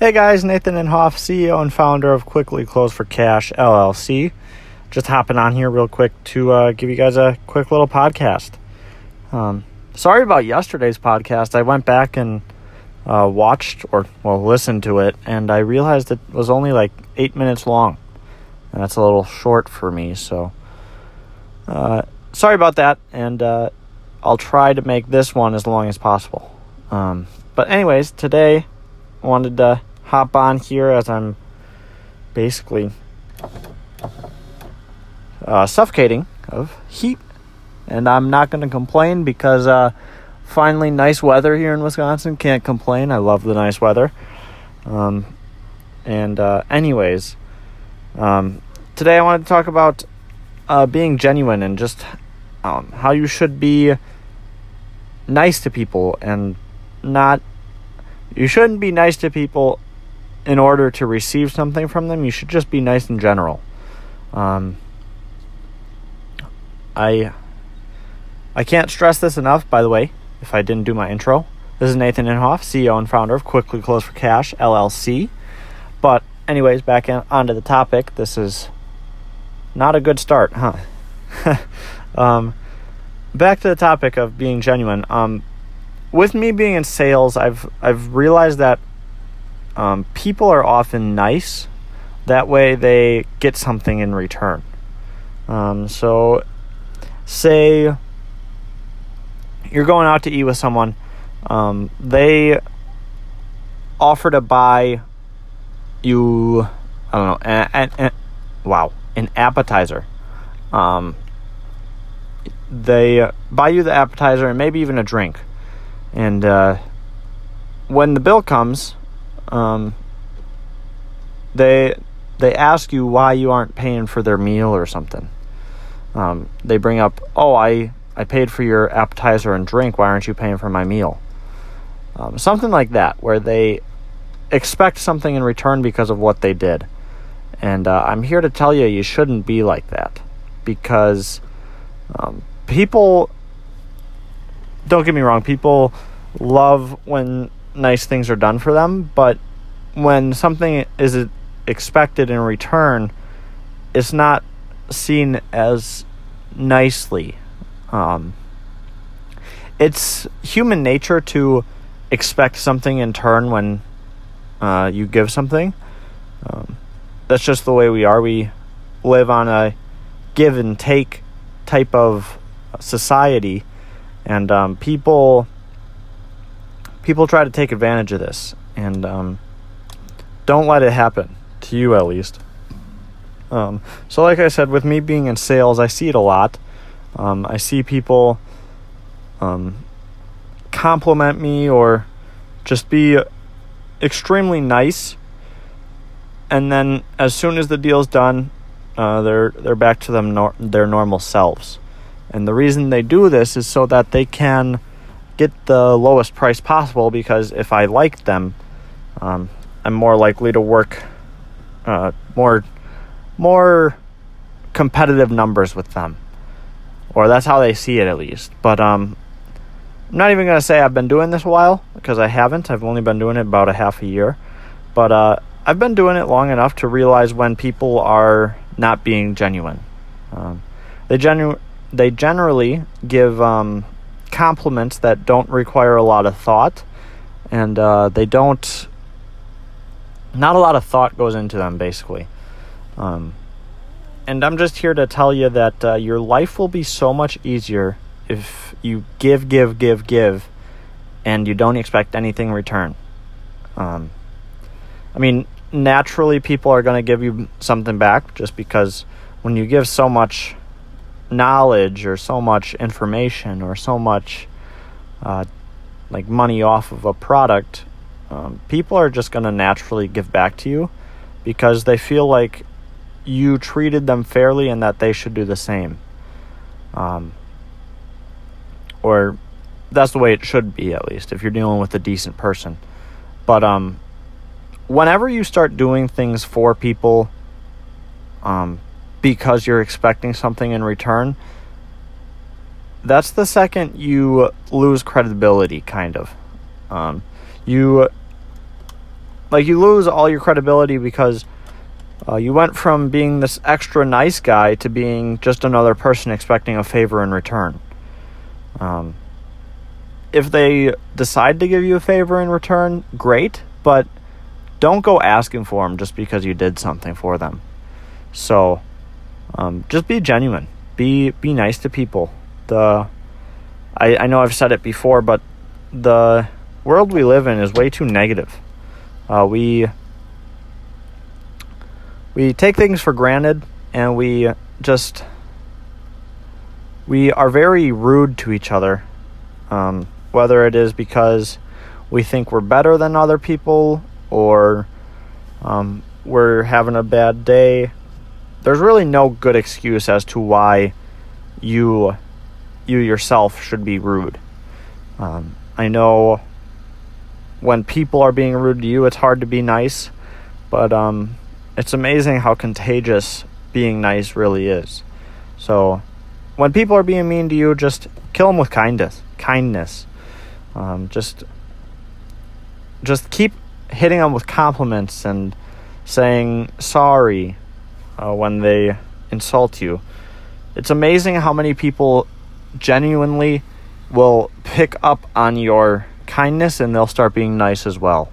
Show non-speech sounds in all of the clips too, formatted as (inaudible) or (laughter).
Hey guys, Nathan Inhofe, CEO and founder of Quickly Close for Cash LLC. Just hopping on here real quick to uh, give you guys a quick little podcast. Um, sorry about yesterday's podcast. I went back and uh, watched or well listened to it, and I realized it was only like eight minutes long, and that's a little short for me. So, uh, sorry about that, and uh, I'll try to make this one as long as possible. Um, but anyways, today I wanted to hop on here as I'm basically uh, suffocating of heat, and I'm not going to complain because uh, finally nice weather here in Wisconsin. Can't complain. I love the nice weather. Um, and uh, anyways, um, today I wanted to talk about uh, being genuine and just um, how you should be nice to people and not. You shouldn't be nice to people in order to receive something from them, you should just be nice in general. Um, I I can't stress this enough. By the way, if I didn't do my intro, this is Nathan Inhofe, CEO and founder of Quickly Close for Cash LLC. But anyways, back in, onto the topic. This is not a good start, huh? (laughs) um, back to the topic of being genuine. Um, with me being in sales, I've I've realized that um, people are often nice. That way, they get something in return. Um, so, say you're going out to eat with someone, um, they offer to buy you, I don't know, wow, an appetizer. Um, they buy you the appetizer and maybe even a drink. And uh, when the bill comes, um, they they ask you why you aren't paying for their meal or something. Um, they bring up, "Oh, I I paid for your appetizer and drink. Why aren't you paying for my meal?" Um, something like that, where they expect something in return because of what they did. And uh, I'm here to tell you, you shouldn't be like that because um, people. Don't get me wrong. People love when nice things are done for them, but when something is expected in return, it's not seen as nicely. Um, it's human nature to expect something in turn when uh, you give something. Um, that's just the way we are. We live on a give and take type of society, and um, people people try to take advantage of this, and um, don't let it happen to you at least. Um, so, like I said, with me being in sales, I see it a lot. Um, I see people um, compliment me or just be extremely nice, and then as soon as the deal's done, uh, they're they're back to them nor- their normal selves. And the reason they do this is so that they can get the lowest price possible because if I like them, um, I'm more likely to work uh, more more competitive numbers with them, or that's how they see it at least. But um, I'm not even gonna say I've been doing this a while because I haven't. I've only been doing it about a half a year, but uh, I've been doing it long enough to realize when people are not being genuine. Um, they genu- they generally give um, compliments that don't require a lot of thought, and uh, they don't. Not a lot of thought goes into them, basically. Um, and I'm just here to tell you that uh, your life will be so much easier if you give, give, give, give, and you don't expect anything in return. Um, I mean, naturally, people are going to give you something back just because when you give so much knowledge or so much information or so much uh, like money off of a product, um, people are just going to naturally give back to you because they feel like you treated them fairly and that they should do the same. Um, or that's the way it should be, at least, if you're dealing with a decent person. But um, whenever you start doing things for people um, because you're expecting something in return, that's the second you lose credibility, kind of. Um, you like you lose all your credibility because uh, you went from being this extra nice guy to being just another person expecting a favor in return. Um, if they decide to give you a favor in return, great, but don't go asking for them just because you did something for them. So, um, just be genuine. Be be nice to people. The I, I know I've said it before, but the world we live in is way too negative. Uh, we we take things for granted and we just we are very rude to each other. Um, whether it is because we think we're better than other people or um, we're having a bad day there's really no good excuse as to why you you yourself should be rude. Um, i know when people are being rude to you it's hard to be nice but um, it's amazing how contagious being nice really is. So, when people are being mean to you, just kill them with kindness. Kindness. Um, just, just keep hitting them with compliments and saying sorry uh, when they insult you. It's amazing how many people genuinely will pick up on your kindness and they'll start being nice as well.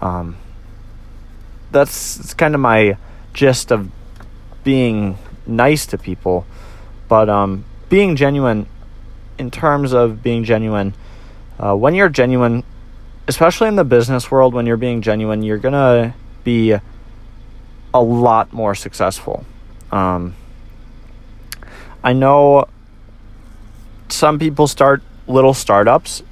Um, that's kind of my gist of being nice to people. But um, being genuine, in terms of being genuine, uh, when you're genuine, especially in the business world, when you're being genuine, you're gonna be a lot more successful. Um, I know some people start little startups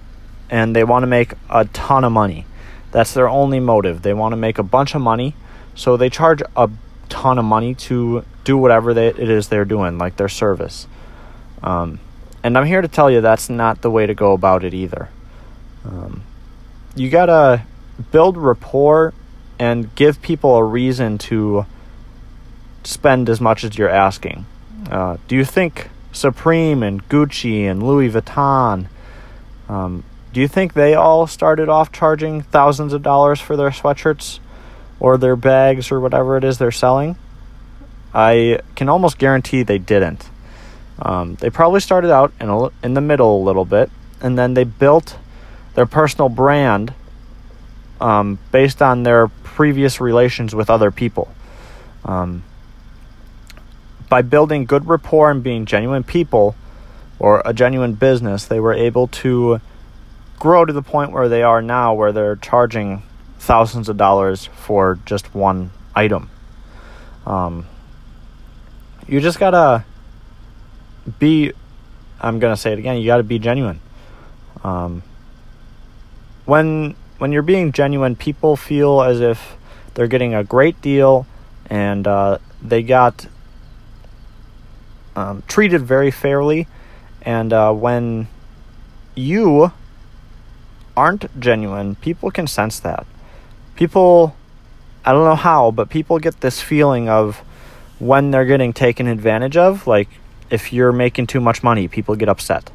and they want to make a ton of money. That's their only motive. They want to make a bunch of money, so they charge a ton of money to do whatever they, it is they're doing, like their service. Um, and I'm here to tell you that's not the way to go about it either. Um, you gotta build rapport and give people a reason to spend as much as you're asking. Uh, do you think Supreme and Gucci and Louis Vuitton um, do you think they all started off charging thousands of dollars for their sweatshirts or their bags or whatever it is they're selling? I can almost guarantee they didn't. Um, they probably started out in, a, in the middle a little bit, and then they built their personal brand um, based on their previous relations with other people. Um, by building good rapport and being genuine people or a genuine business, they were able to grow to the point where they are now, where they're charging thousands of dollars for just one item. Um, you just gotta be. I'm gonna say it again. You gotta be genuine. Um, when when you're being genuine, people feel as if they're getting a great deal, and uh, they got um, treated very fairly. And uh, when you aren't genuine, people can sense that. People, I don't know how, but people get this feeling of when they're getting taken advantage of. Like if you're making too much money, people get upset.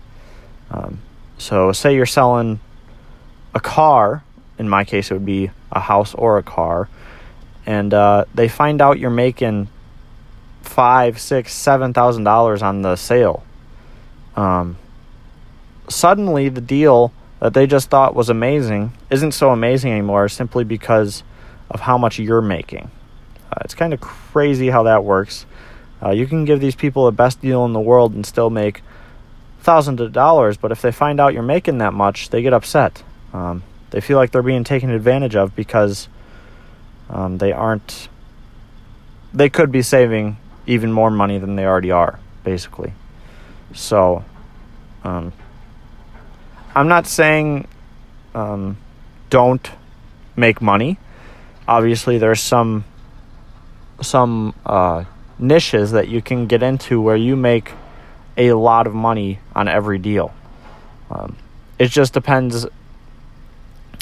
Um, so, say you're selling a car, in my case, it would be a house or a car, and uh, they find out you're making five, six, seven thousand dollars on the sale. Um, suddenly, the deal that they just thought was amazing isn't so amazing anymore simply because of how much you're making. Uh, it's kind of crazy how that works. Uh, you can give these people the best deal in the world and still make thousands of dollars, but if they find out you're making that much, they get upset. Um, they feel like they're being taken advantage of because um, they aren't. They could be saving even more money than they already are, basically. So, um, I'm not saying um, don't make money. Obviously, there's some some uh, niches that you can get into where you make a lot of money on every deal. Um, it just depends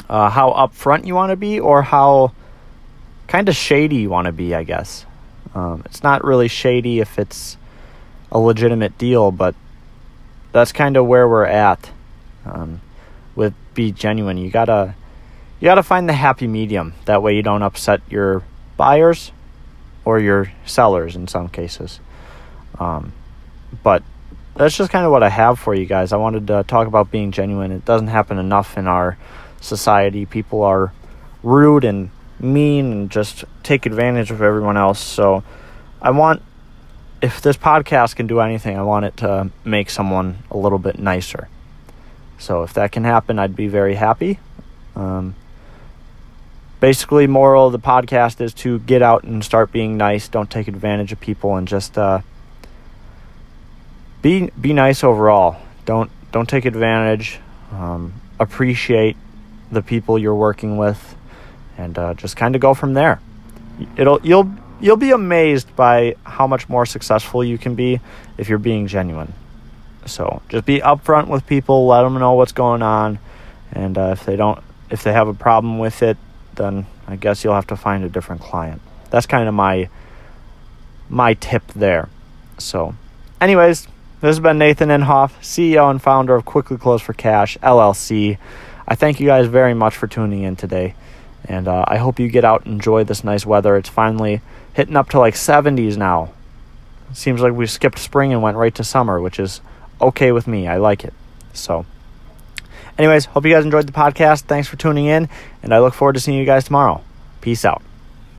uh, how upfront you want to be or how kind of shady you want to be, I guess. Um, it's not really shady if it's a legitimate deal, but that's kind of where we're at um, with be genuine. You gotta you got to find the happy medium. That way you don't upset your buyers or your sellers in some cases. Um, but that's just kind of what I have for you guys. I wanted to talk about being genuine. It doesn't happen enough in our society. People are rude and mean and just take advantage of everyone else. So I want if this podcast can do anything, I want it to make someone a little bit nicer. So if that can happen, I'd be very happy. Um, basically, moral of the podcast is to get out and start being nice. Don't take advantage of people, and just uh, be be nice overall. Don't don't take advantage. Um, appreciate the people you're working with, and uh, just kind of go from there. It'll you'll you'll be amazed by how much more successful you can be if you're being genuine. So just be upfront with people, let them know what's going on, and uh, if they don't, if they have a problem with it, then I guess you'll have to find a different client. That's kind of my my tip there. So, anyways, this has been Nathan Inhofe, CEO and founder of Quickly Close for Cash LLC. I thank you guys very much for tuning in today, and uh, I hope you get out and enjoy this nice weather. It's finally hitting up to like 70s now. Seems like we skipped spring and went right to summer, which is okay with me. I like it. So, anyways, hope you guys enjoyed the podcast. Thanks for tuning in, and I look forward to seeing you guys tomorrow. Peace out.